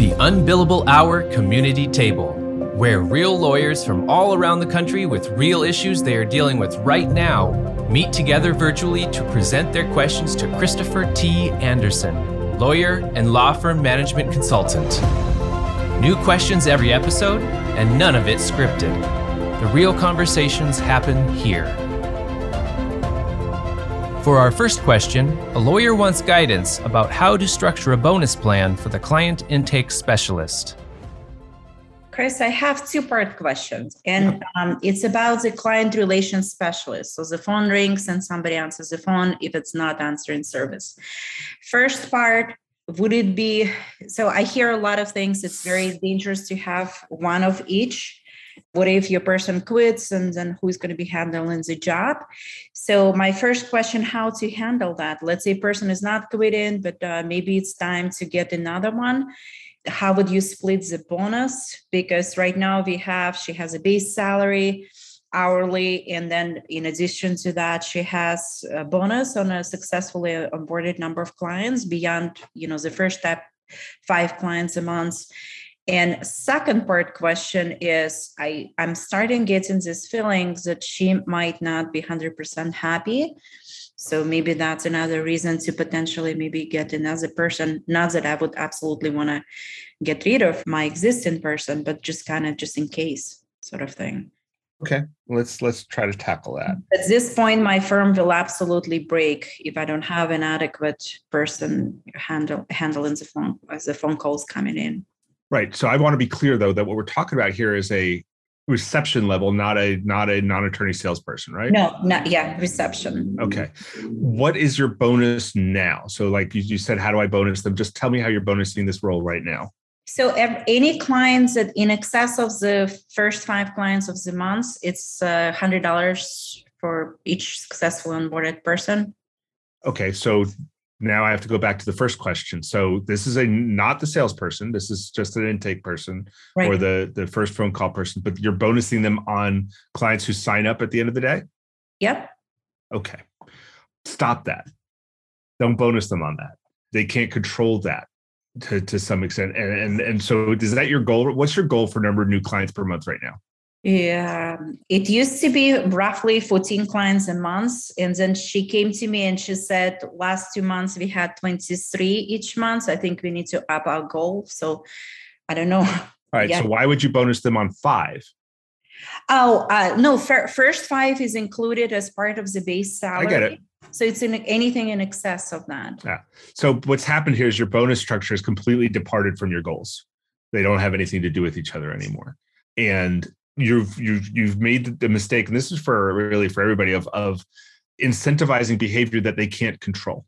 The Unbillable Hour Community Table, where real lawyers from all around the country with real issues they are dealing with right now meet together virtually to present their questions to Christopher T. Anderson, lawyer and law firm management consultant. New questions every episode, and none of it scripted. The real conversations happen here. For our first question, a lawyer wants guidance about how to structure a bonus plan for the client intake specialist. Chris, I have two part questions, and um, it's about the client relations specialist. So the phone rings and somebody answers the phone if it's not answering service. First part, would it be so? I hear a lot of things. It's very dangerous to have one of each what if your person quits and then who's going to be handling the job? So my first question how to handle that? Let's say person is not quitting but uh, maybe it's time to get another one. How would you split the bonus? Because right now we have she has a base salary hourly and then in addition to that she has a bonus on a successfully onboarded number of clients beyond you know the first step five clients a month and second part question is I, I'm starting getting this feeling that she might not be 100% happy. So maybe that's another reason to potentially maybe get another person. Not that I would absolutely want to get rid of my existing person, but just kind of just in case sort of thing. Okay, let's let's try to tackle that. At this point, my firm will absolutely break if I don't have an adequate person handle handling the phone as the phone calls coming in. Right. So I want to be clear though that what we're talking about here is a reception level, not a not a non-attorney salesperson, right? No, not yeah, reception. Okay. What is your bonus now? So like you, you said, how do I bonus them? Just tell me how you're bonusing this role right now. So any clients that in excess of the first five clients of the month, it's a hundred dollars for each successful onboarded person. Okay, so now I have to go back to the first question. So this is a not the salesperson. This is just an intake person right. or the the first phone call person. But you're bonusing them on clients who sign up at the end of the day. Yep. Okay. Stop that. Don't bonus them on that. They can't control that to to some extent. And and and so is that your goal? What's your goal for number of new clients per month right now? Yeah, it used to be roughly 14 clients a month. And then she came to me and she said, last two months we had 23 each month. I think we need to up our goal. So I don't know. All right. Yeah. So why would you bonus them on five? Oh, uh, no, first five is included as part of the base salary. I get it. So it's in anything in excess of that. Yeah. So what's happened here is your bonus structure is completely departed from your goals. They don't have anything to do with each other anymore. And you've you've you've made the mistake, and this is for really for everybody of of incentivizing behavior that they can't control.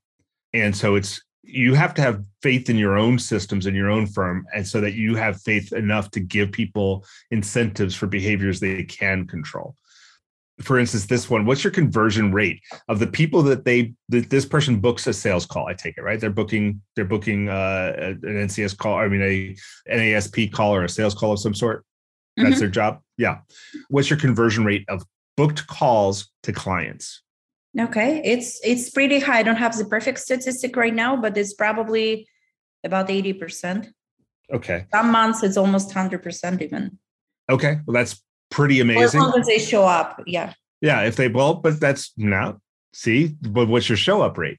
And so it's you have to have faith in your own systems and your own firm and so that you have faith enough to give people incentives for behaviors they can control. For instance this one what's your conversion rate of the people that they that this person books a sales call i take it right? They're booking they're booking uh, an ncs call i mean a nasp call or a sales call of some sort that's mm-hmm. their job. Yeah. What's your conversion rate of booked calls to clients? Okay, it's it's pretty high. I don't have the perfect statistic right now, but it's probably about 80%. Okay. Some months it's almost 100% even. Okay. Well, that's pretty amazing. as long as they show up. Yeah. Yeah. If they, well, but that's now, see, but what's your show up rate?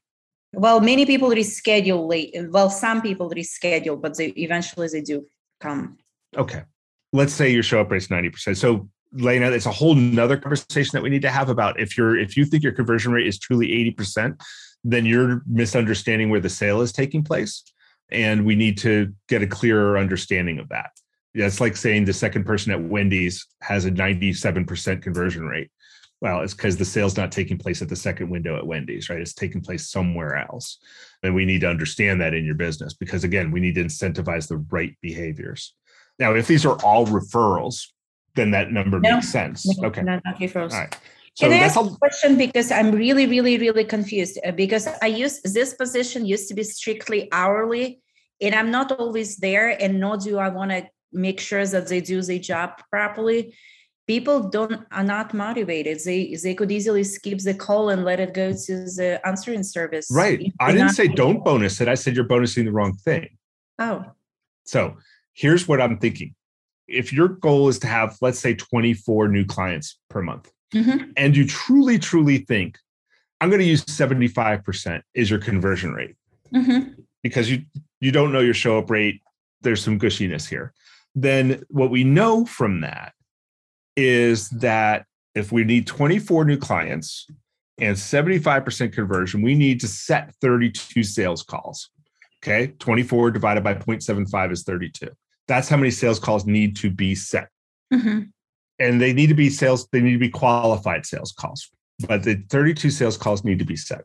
Well, many people reschedule late. Well, some people reschedule, but they eventually they do come. Okay let's say your show up rate's 90%. So Lena, it's a whole nother conversation that we need to have about if you're if you think your conversion rate is truly 80%, then you're misunderstanding where the sale is taking place. And we need to get a clearer understanding of that. That's like saying the second person at Wendy's has a 97% conversion rate. Well, it's because the sale's not taking place at the second window at Wendy's, right? It's taking place somewhere else. And we need to understand that in your business because, again, we need to incentivize the right behaviors. Now, if these are all referrals, then that number no, makes sense. No, okay. No, not referrals. All right. So Can I ask a question because I'm really, really, really confused uh, because I use this position used to be strictly hourly, and I'm not always there, and nor do I want to make sure that they do their job properly. People don't are not motivated. They they could easily skip the call and let it go to the answering service. Right. I didn't say don't bonus it. I said you're bonusing the wrong thing. Oh. So here's what I'm thinking. If your goal is to have, let's say, 24 new clients per month, Mhm. and you truly, truly think, I'm going to use 75% is your conversion rate Mhm. because you you don't know your show up rate. There's some gushiness here. Then what we know from that is that if we need 24 new clients and 75% conversion, we need to set 32 sales calls. Okay. 24 divided by 0.75 is 32. That's how many sales calls need to be set. Mhm. And they need to be sales, they need to be qualified sales calls, but the 32 sales calls need to be set.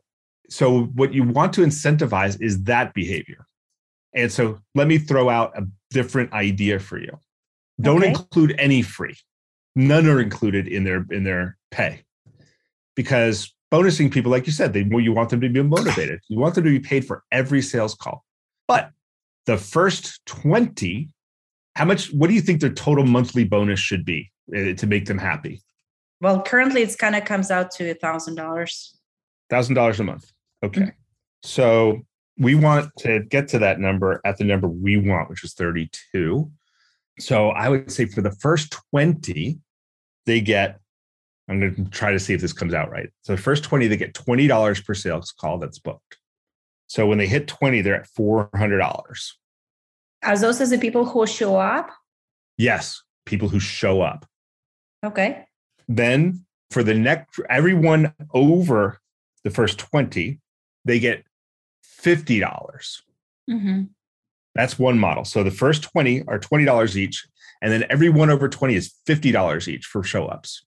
So what you want to incentivize is that behavior. And so let me throw out a different idea for you. Don't Okay. include any free. None are included in their in their pay. Because bonusing people, like you said, they you want them to be motivated. You want them to be paid for every sales call. But the first 20, how much what do you think their total monthly bonus should be uh, to make them happy? Well, currently it's kind of comes out to a thousand dollars. thousand dollars a month. Okay. So we want to get to that number at the number we want, which is 32. So I would say for the first 20, they get, I'm going to try to see if this comes out right. So the first 20, they get $20 per sales call that's booked. So when they hit 20, they're at $400. Are those as the people who show up? Yes, people who show up. Okay. Then for the next, for everyone over the first 20, they get $50. hmm That's one model. So the first 20 are $20 each. And then everyone over 20 is $50 each for show ups.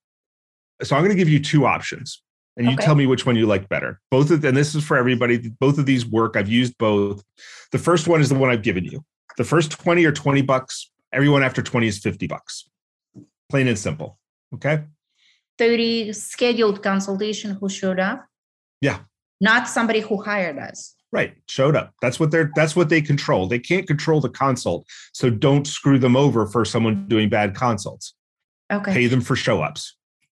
So I'm going to give you two options and you Okay. tell me which one you like better. Both of and this is for everybody. Both of these work. I've used both. The first one is the one I've given you. The first 20 or 20 bucks. Everyone after 20 is 50 bucks. Plain and simple. Okay. 30 scheduled consultation who showed up? Yeah. Not somebody who hired us. Right. Showed up. That's what they're that's what they control. They can't control the consult. So don't screw them over for someone doing bad consults. Okay. Pay them for show ups.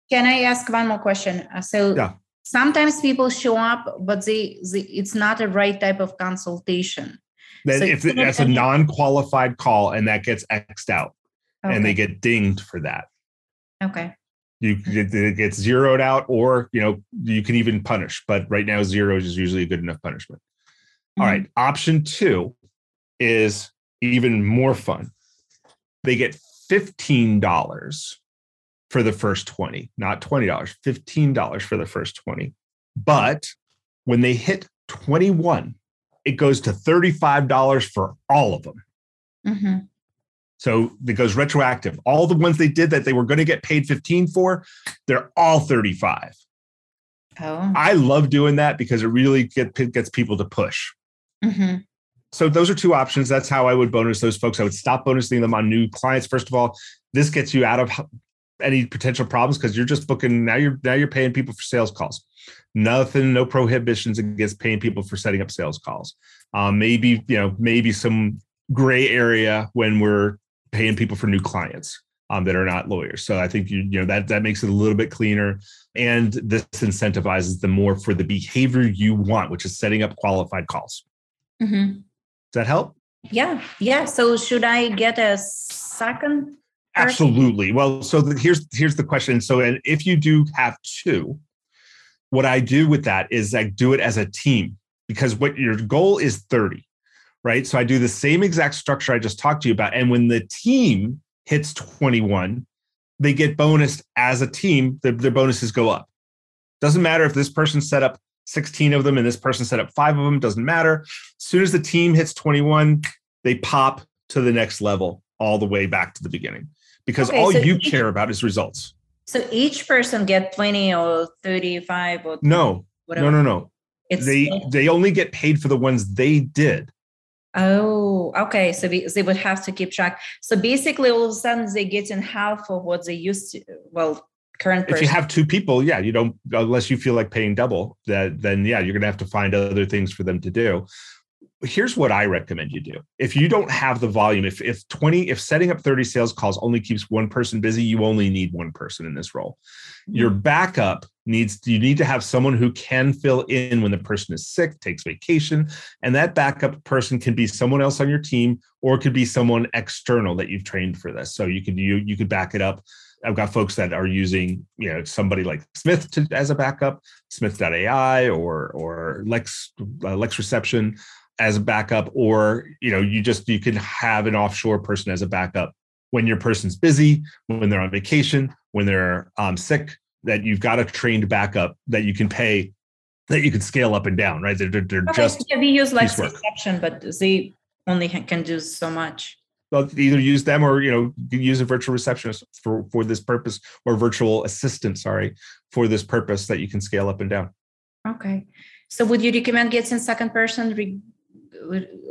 Can I ask one more question? Uh, So Yeah. sometimes people show up, but they, they it's not the right type of consultation. Then So if that's a non-qualified call and that gets xed out and they get dinged for that. okay. You it gets zeroed out, or you know, you can even punish. But right now, zero is usually a good enough punishment. All Mhm. right. Option two is even more fun. They get $15 for the first 20, not $20, $15 for the first 20. But when they hit 21, it goes to $35 for all of them. Mhm. So it goes retroactive. All the ones they did that they were going to get paid 15 for, they're all 35. Oh. I love doing that because it really get, gets people to push. Mhm. So those are two options. That's how I would bonus those folks. I would stop bonusing them on new clients. First of all, this gets you out of any potential problems because you're just booking now. You're now you're paying people for sales calls. Nothing, no prohibitions against paying people for setting up sales calls. Um, maybe you know maybe some gray area when we're paying people for new clients um, that are not lawyers. So I think you you know that that makes it a little bit cleaner, and this incentivizes them more for the behavior you want, which is setting up qualified calls. Mhm. Does that help? Yeah. Yeah. So should I get a second? Absolutely. Well, so the, here's here's the question. So, if you do have two, what I do with that is I do it as a team because what your goal is 30, right? So I do the same exact structure I just talked to you about. And when the team hits 21, they get bonus as a team, their, their bonuses go up. Doesn't matter if this person set up 16 of them and this person set up five of them, doesn't matter. As soon as the team hits 21, they pop to the next level all the way back to the beginning because Okay, all so you each- care about is results. So each person get 20 or 35 or No, whatever. no, no, no. It's They they only get paid for the ones they did. Oh, okay. So we, they would have to keep track. So basically, all of a sudden, they get in half of what they used to. Well, current If you have two people, yeah, you don't unless you feel like paying double. That then yeah, you're gonna have to find other things for them to do. Here's what I recommend you do. If you don't have the volume, if if 20, if setting up 30 sales calls only keeps one person busy, you only need one person in this role. Your mm-hmm. backup needs you need to have someone who can fill in when the person is sick, takes vacation, and that backup person can be someone else on your team or it could be someone external that you've trained for this. So you could you you could back it up I've got folks that are using, you know, somebody like Smith to, as a backup, Smith.ai or or Lex uh, Lex Reception as a backup, or you know, you just you can have an offshore person as a backup when your person's busy, when they're on vacation, when they're um, sick. That you've got a trained backup that you can pay, that you can scale up and down. Right? They're, they're okay, just yeah, we use Lex Reception, but they only can do so much either use them or you know use a virtual receptionist for for this purpose or virtual assistant sorry for this purpose that you can scale up and down okay so would you recommend getting second person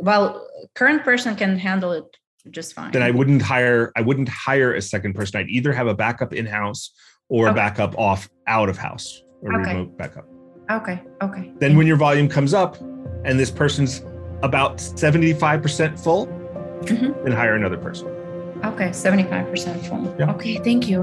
well current person can handle it just fine then i wouldn't hire i wouldn't hire a second person i'd either have a backup in house or okay. a backup off out of house or okay. remote backup okay okay then when your volume comes up and this person's about 75% full mm-hmm. then hire another person. Okay, 75% full. Yeah. Okay, thank you.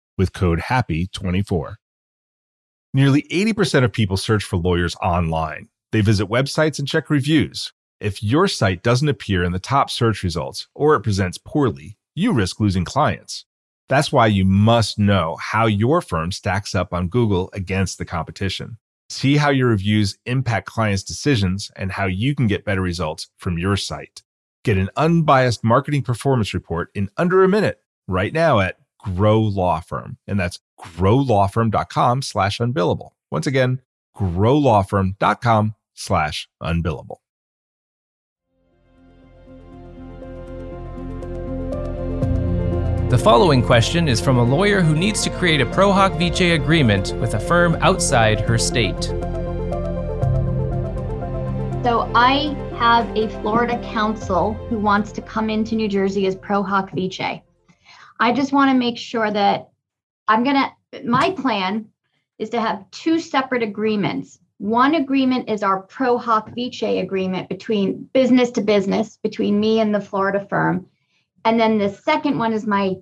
with code HAPPY24. Nearly 80% of people search for lawyers online. They visit websites and check reviews. If your site doesn't appear in the top search results or it presents poorly, you risk losing clients. That's why you must know how your firm stacks up on Google against the competition. See how your reviews impact clients' decisions and how you can get better results from your site. Get an unbiased marketing performance report in under a minute right now at Grow Law Firm. And that's growlawfirm.com slash unbillable. Once again, growlawfirm.com slash unbillable. The following question is from a lawyer who needs to create a Pro Hac Vice agreement with a firm outside her state. So I have a Florida counsel who wants to come into New Jersey as Pro Hac Vice. I just want to make sure that I'm going to, my plan is to have two separate agreements. One agreement is our Pro Hac Vice agreement between business to business, between me and the Florida firm. And then the second one is my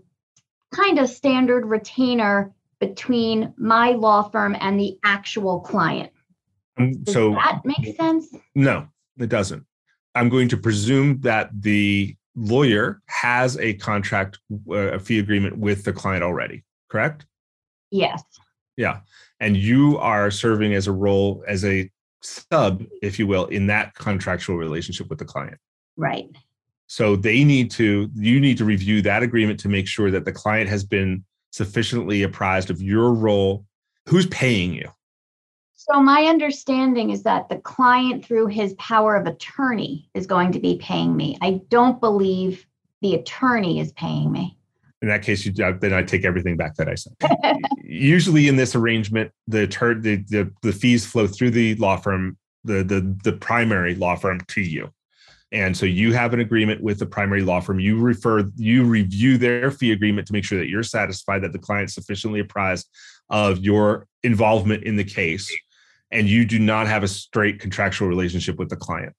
kind of standard retainer between my law firm and the actual client. Um, Does so that makes sense? No, it doesn't. I'm going to presume that the lawyer has a contract, uh, a fee agreement with the client already, correct? Yes. Yeah. And you are serving as a role as a sub, if you will, in that contractual relationship with the client. Right. So they need to, you need to review that agreement to make sure that the client has been sufficiently apprised of your role. Who's paying you? So my understanding is that the client, through his power of attorney, is going to be paying me. I don't believe the attorney is paying me. In that case, you, uh, then I take everything back that I said. Usually, in this arrangement, the, the the the fees flow through the law firm, the the the primary law firm to you. And so you have an agreement with the primary law firm. You refer, you review their fee agreement to make sure that you're satisfied that the client's sufficiently apprised of your involvement in the case. And you do not have a straight contractual relationship with the client.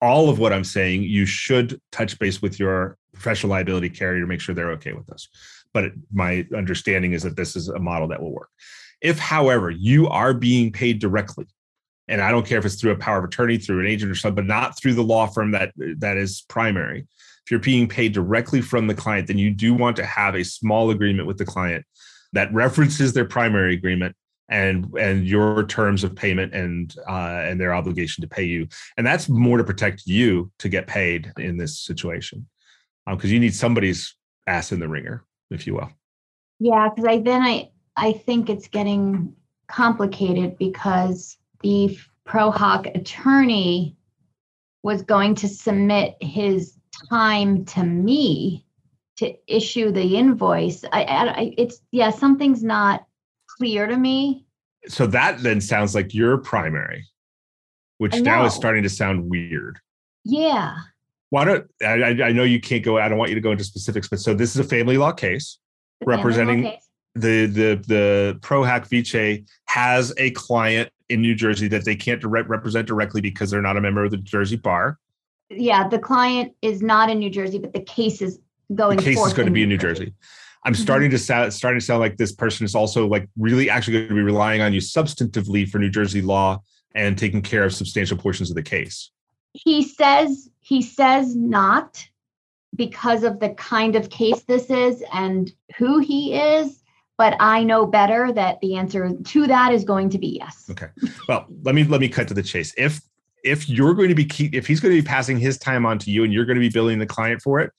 All of what I'm saying, you should touch base with your professional liability carrier to make sure they're okay with this. But my understanding is that this is a model that will work. If, however, you are being paid directly and I don't care if it's through a power of attorney, through an agent or something, but not through the law firm that that is primary. If you're being paid directly from the client, then you do want to have a small agreement with the client that references their primary agreement and and your terms of payment and uh, and their obligation to pay you. And that's more to protect you to get paid in this situation, because um, you need somebody's ass in the ringer, if you will. Yeah, because I then I I think it's getting complicated because the pro hac attorney was going to submit his time to me to issue the invoice. I, I it's yeah, something's not clear to me. So that then sounds like your primary, which now is starting to sound weird. Yeah. Why don't I, I know you can't go, I don't want you to go into specifics, but so this is a family law case the representing law case. the the the pro hac vice has a client in New Jersey that they can't direct, represent directly because they're not a member of the Jersey bar. Yeah, the client is not in New Jersey, but the case is going. The case is going to be in New Jersey. Jersey. I'm mm-hmm. starting to sound starting to sound like this person is also like really actually going to be relying on you substantively for New Jersey law and taking care of substantial portions of the case. He says he says not because of the kind of case this is and who he is but I know better that the answer to that is going to be yes. Okay. Well, let me let me cut to the chase. If if you're going to be keep, if he's going to be passing his time on to you and you're going to be billing the client for it,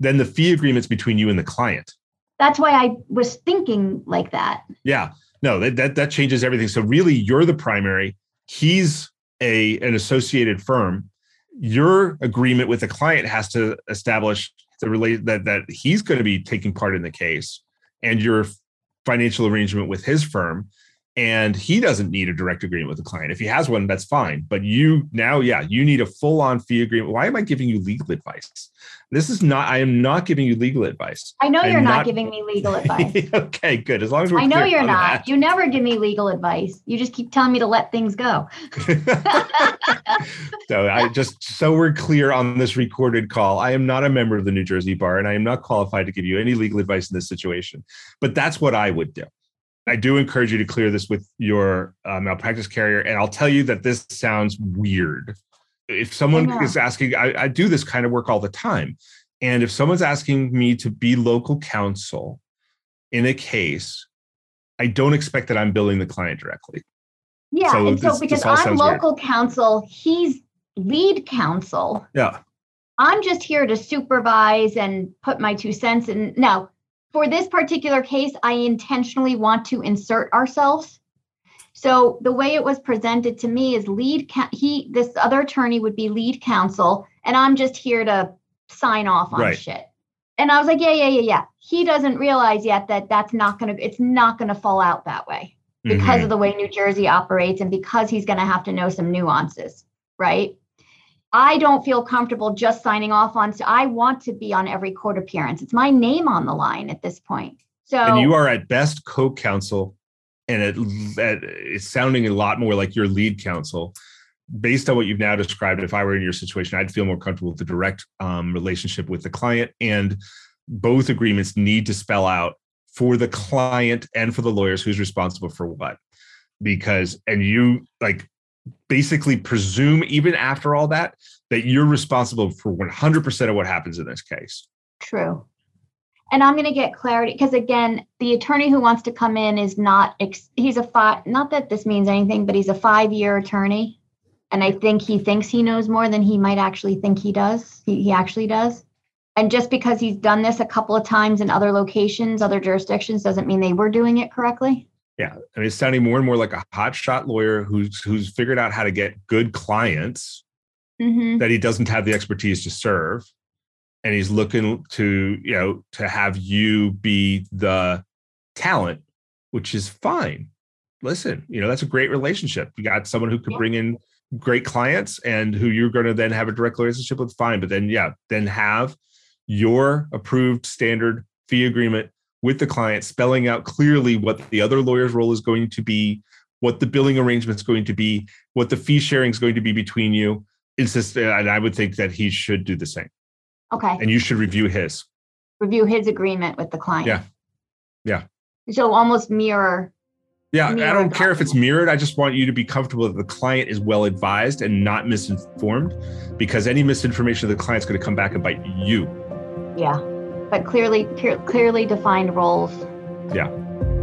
then the fee agreement's between you and the client. That's why I was thinking like that. Yeah. No, that that that changes everything. So really you're the primary, he's a an associated firm. Your agreement with the client has to establish the relate that that he's going to be taking part in the case and your financial arrangement with his firm and he doesn't need a direct agreement with the client. If he has one, that's fine. But you now, yeah, you need a full on fee agreement. Why am I giving you legal advice? This is not, I am not giving you legal advice. I know you're not, not, giving me legal advice. okay, good. As long as we're I know you're not. That. You never give me legal advice. You just keep telling me to let things go. so I just, so we're clear on this recorded call, I am not a member of the New Jersey bar and I am not qualified to give you any legal advice in this situation. But that's what I would do. I do encourage you to clear this with your uh, malpractice carrier. And I'll tell you that this sounds weird. If someone is asking, I, I do this kind of work all the time. And if someone's asking me to be local counsel in a case, I don't expect that I'm billing the client directly. Yeah. So and this, so because I'm local weird. counsel, he's lead counsel. Yeah. I'm just here to supervise and put my two cents in. Now, for this particular case, I intentionally want to insert ourselves. So the way it was presented to me is lead he this other attorney would be lead counsel and I'm just here to sign off on right. shit. And I was like, yeah, yeah, yeah, yeah. He doesn't realize yet that that's not going to it's not going to fall out that way because mm-hmm. of the way New Jersey operates and because he's going to have to know some nuances, right? I don't feel comfortable just signing off on. So I want to be on every court appearance. It's my name on the line at this point. So and you are at best co-counsel, and it, it's sounding a lot more like your lead counsel. Based on what you've now described, if I were in your situation, I'd feel more comfortable with the direct um, relationship with the client, and both agreements need to spell out for the client and for the lawyers who's responsible for what because and you like basically presume, even after all that, that you're responsible for 100% of what happens in this case. True. And I'm going to get clarity because, again, the attorney who wants to come in is not, he's a five, not that this means anything, but he's a five year attorney. And I think he thinks he knows more than he might actually think he does. He, he actually does. And just because he's done this a couple of times in other locations, other jurisdictions, doesn't mean they were doing it correctly. Yeah, I mean, it's sounding more and more like a hotshot lawyer who's who's figured out how to get good clients mm-hmm. that he doesn't have the expertise to serve, and he's looking to you know to have you be the talent, which is fine. Listen, you know that's a great relationship. You got someone who could yeah. bring in great clients and who you're going to then have a direct relationship with. Fine, but then yeah, then have your approved standard fee agreement with the client, spelling out clearly what the other lawyer's role is going to be, what the billing arrangement is going to be, what the fee sharing is going to be between you. Insist, and I would think that he should do the same. Okay. And you should review his. Review his agreement with the client. Yeah. Yeah. So almost mirror. Yeah, mirror I don't care if it's mirrored. I just want you to be comfortable that the client is well advised and not misinformed because any misinformation of the client's going to come back and bite you. Yeah but clearly clearly defined roles. Yeah.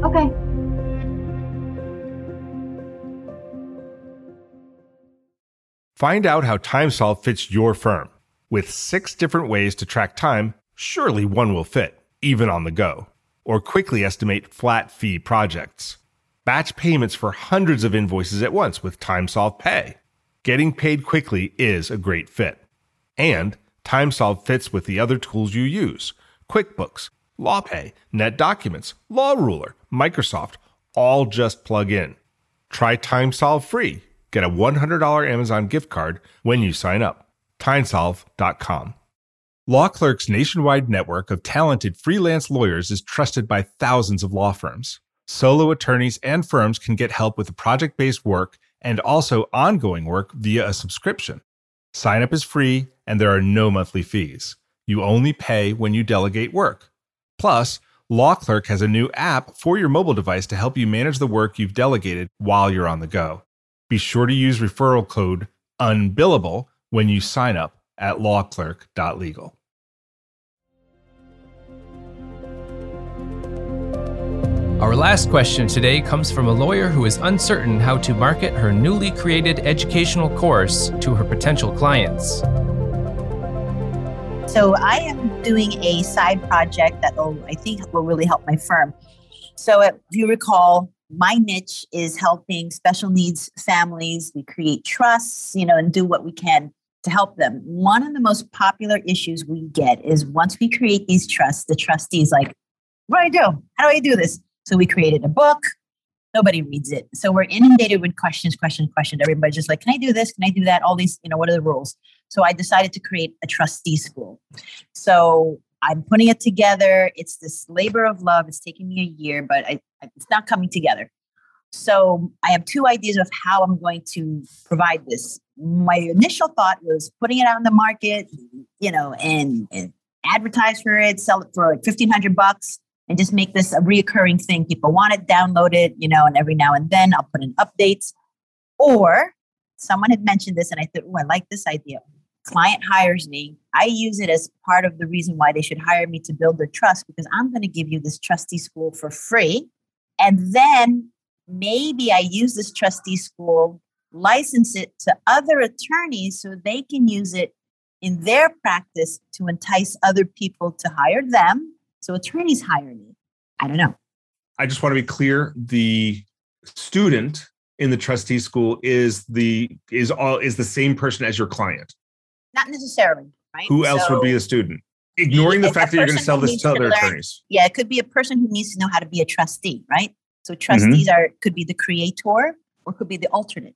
Okay. Find out how TimeSolve fits your firm. With six different ways to track time, surely one will fit, even on the go. Or quickly estimate flat fee projects. Batch payments for hundreds of invoices at once with TimeSolve Pay. Getting paid quickly is a great fit. And TimeSolve fits with the other tools you use QuickBooks, LawPay, NetDocuments, LawRuler, Microsoft, all just plug in. Try TimeSolve free. Get a $100 Amazon gift card when you sign up. TimeSolve.com. Law Clerk's nationwide network of talented freelance lawyers is trusted by thousands of law firms. Solo attorneys and firms can get help with project based work and also ongoing work via a subscription. Sign up is free and there are no monthly fees. You only pay when you delegate work. Plus, Law Clerk has a new app for your mobile device to help you manage the work you've delegated while you're on the go. Be sure to use referral code UNBILLABLE when you sign up at lawclerk.legal. Our last question today comes from a lawyer who is uncertain how to market her newly created educational course to her potential clients. So I am doing a side project that will, I think, will really help my firm. So if you recall, my niche is helping special needs families. We create trusts, you know, and do what we can to help them. One of the most popular issues we get is once we create these trusts, the trustees like, what do I do? How do I do this? So we created a book. Nobody reads it. So we're inundated with questions, questions, questions. Everybody's just like, can I do this? Can I do that? All these, you know, what are the rules? So I decided to create a trustee school. So I'm putting it together. It's this labor of love. It's taking me a year, but I, it's not coming together. So I have two ideas of how I'm going to provide this. My initial thought was putting it out in the market, you know, and, and advertise for it, sell it for like 1500 bucks and just make this a reoccurring thing. People want it, download it, you know, and every now and then I'll put in updates. Or someone had mentioned this and I thought, oh, I like this idea. Client hires me. I use it as part of the reason why they should hire me to build their trust because I'm going to give you this trustee school for free. And then maybe I use this trustee school, license it to other attorneys so they can use it in their practice to entice other people to hire them. So attorneys hire me. I don't know. I just want to be clear the student in the trustee school is the is all is the same person as your client. Not necessarily, right? Who else so, would be a student? Ignoring the fact that you're going to sell this to other learn, attorneys. Yeah, it could be a person who needs to know how to be a trustee, right? So trustees mm-hmm. are could be the creator or could be the alternate.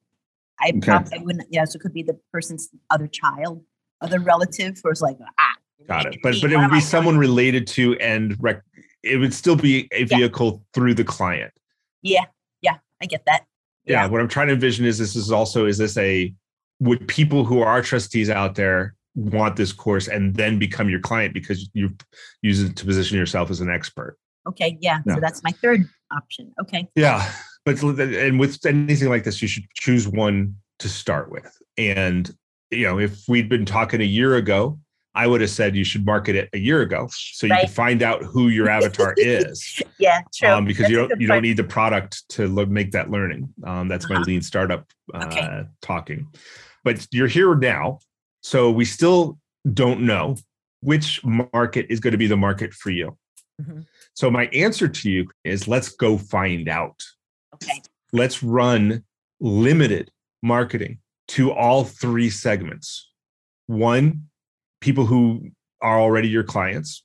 I okay. probably wouldn't. Yeah, so it could be the person's other child, other relative, or it's like ah. Got it, but but it would be someone related to and rec- it would still be a vehicle yeah. through the client. Yeah, yeah, I get that. Yeah. yeah, what I'm trying to envision is this is also is this a would people who are trustees out there want this course and then become your client because you use it to position yourself as an expert? Okay, yeah. So that's my third option. Okay. Yeah, but and with anything like this, you should choose one to start with. And you know, if we'd been talking a year ago, I would have said you should market it a year ago so you right. can find out who your avatar is. yeah, true. Um, because that's you don't you don't need the product to lo- make that learning. Um, that's uh-huh. my lean startup uh, okay. talking. But you're here now, so we still don't know which market is going to be the market for you. Mm-hmm. So my answer to you is let's go find out. Okay. Let's run limited marketing to all three segments. One, people who are already your clients.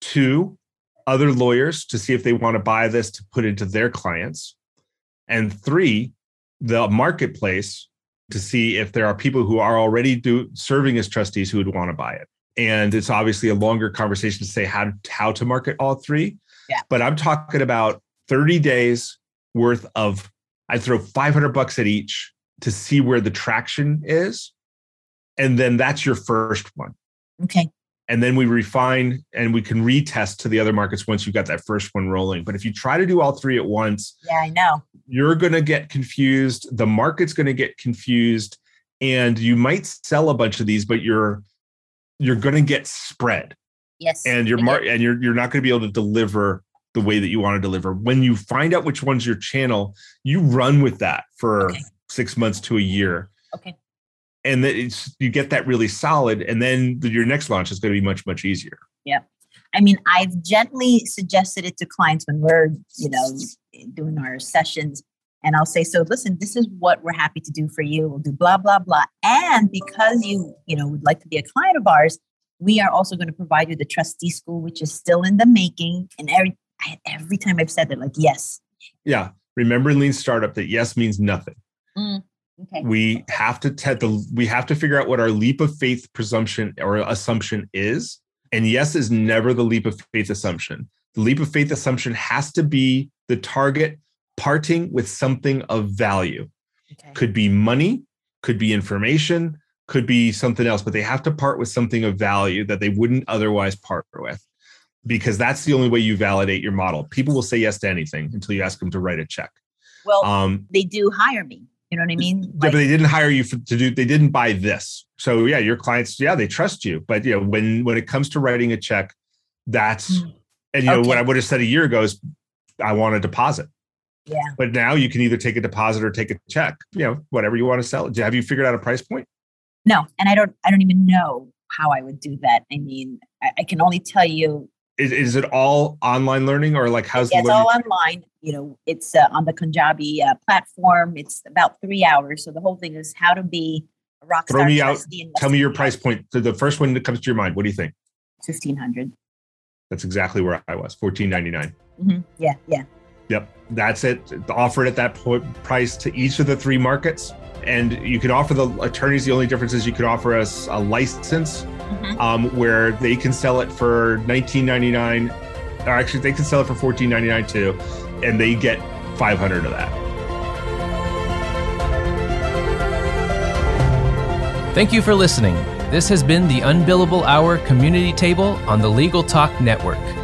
Two, other lawyers to see if they want to buy this to put into their clients. And three, the marketplace to see if there are people who are already do, serving as trustees who would want to buy it. And it's obviously a longer conversation to say how, how to market all three. Yeah. But I'm talking about 30 days worth of, I throw 500 bucks at each to see where the traction is. And then that's your first one. Okay. And then we refine and we can retest to the other markets once you've got that first one rolling. But if you try to do all three at once, yeah, I know. You're going to get confused. The market's going to get confused. And you might sell a bunch of these, but you're you're going to get spread. Yes. And you're mar- and you're you're not going to be able to deliver the way that you want to deliver. When you find out which one's your channel, you run with that for okay. six months to a year. Okay. And it's, you get that really solid, and then the, your next launch is going to be much much easier. Yeah. I mean, I've gently suggested it to clients when we're, you know, doing our sessions. And I'll say, so listen, this is what we're happy to do for you. We'll do blah, blah, blah. And because you, you know, would like to be a client of ours, we are also going to provide you the trustee school, which is still in the making. And every every time I've said that, like, yes. Yeah. Remember in lean startup that yes means nothing. Mm, okay. We have to te- the we have to figure out what our leap of faith presumption or assumption is. And yes is never the leap of faith assumption. The leap of faith assumption has to be the target parting with something of value. Okay. Could be money, could be information, could be something else, but they have to part with something of value that they wouldn't otherwise part with because that's the only way you validate your model. People will say yes to anything until you ask them to write a check. Well, um, they do hire me. You know what I mean? Like, yeah, but they didn't hire you for, to do. They didn't buy this. So yeah, your clients, yeah, they trust you. But you know, when when it comes to writing a check, that's hmm. and you know what I would have said a year ago is, I want a deposit. Yeah. But now you can either take a deposit or take a check. You know, whatever you want to sell. Have you figured out a price point? No, and I don't. I don't even know how I would do that. I mean, I, I can only tell you. Is, is, it all online learning or like how's yeah, it's all online? You know, it's uh, on the Kajabi uh, platform. It's about three hours. So the whole thing is how to be a rock Throw me out. Tell me your price point. So the first one that comes to your mind. What do you think? Fifteen hundred. That's exactly where I was. Fourteen ninety nine. Mm-hmm. Yeah, yeah. Yep, that's it. Offer it at that point, price to each of the three markets and you can offer the attorneys. The only difference is you could offer us a license mm-hmm. um, where they can sell it for 19.99, or actually they can sell it for 14.99 too, and they get 500 of that. Thank you for listening. This has been the Unbillable Hour Community Table on the Legal Talk Network.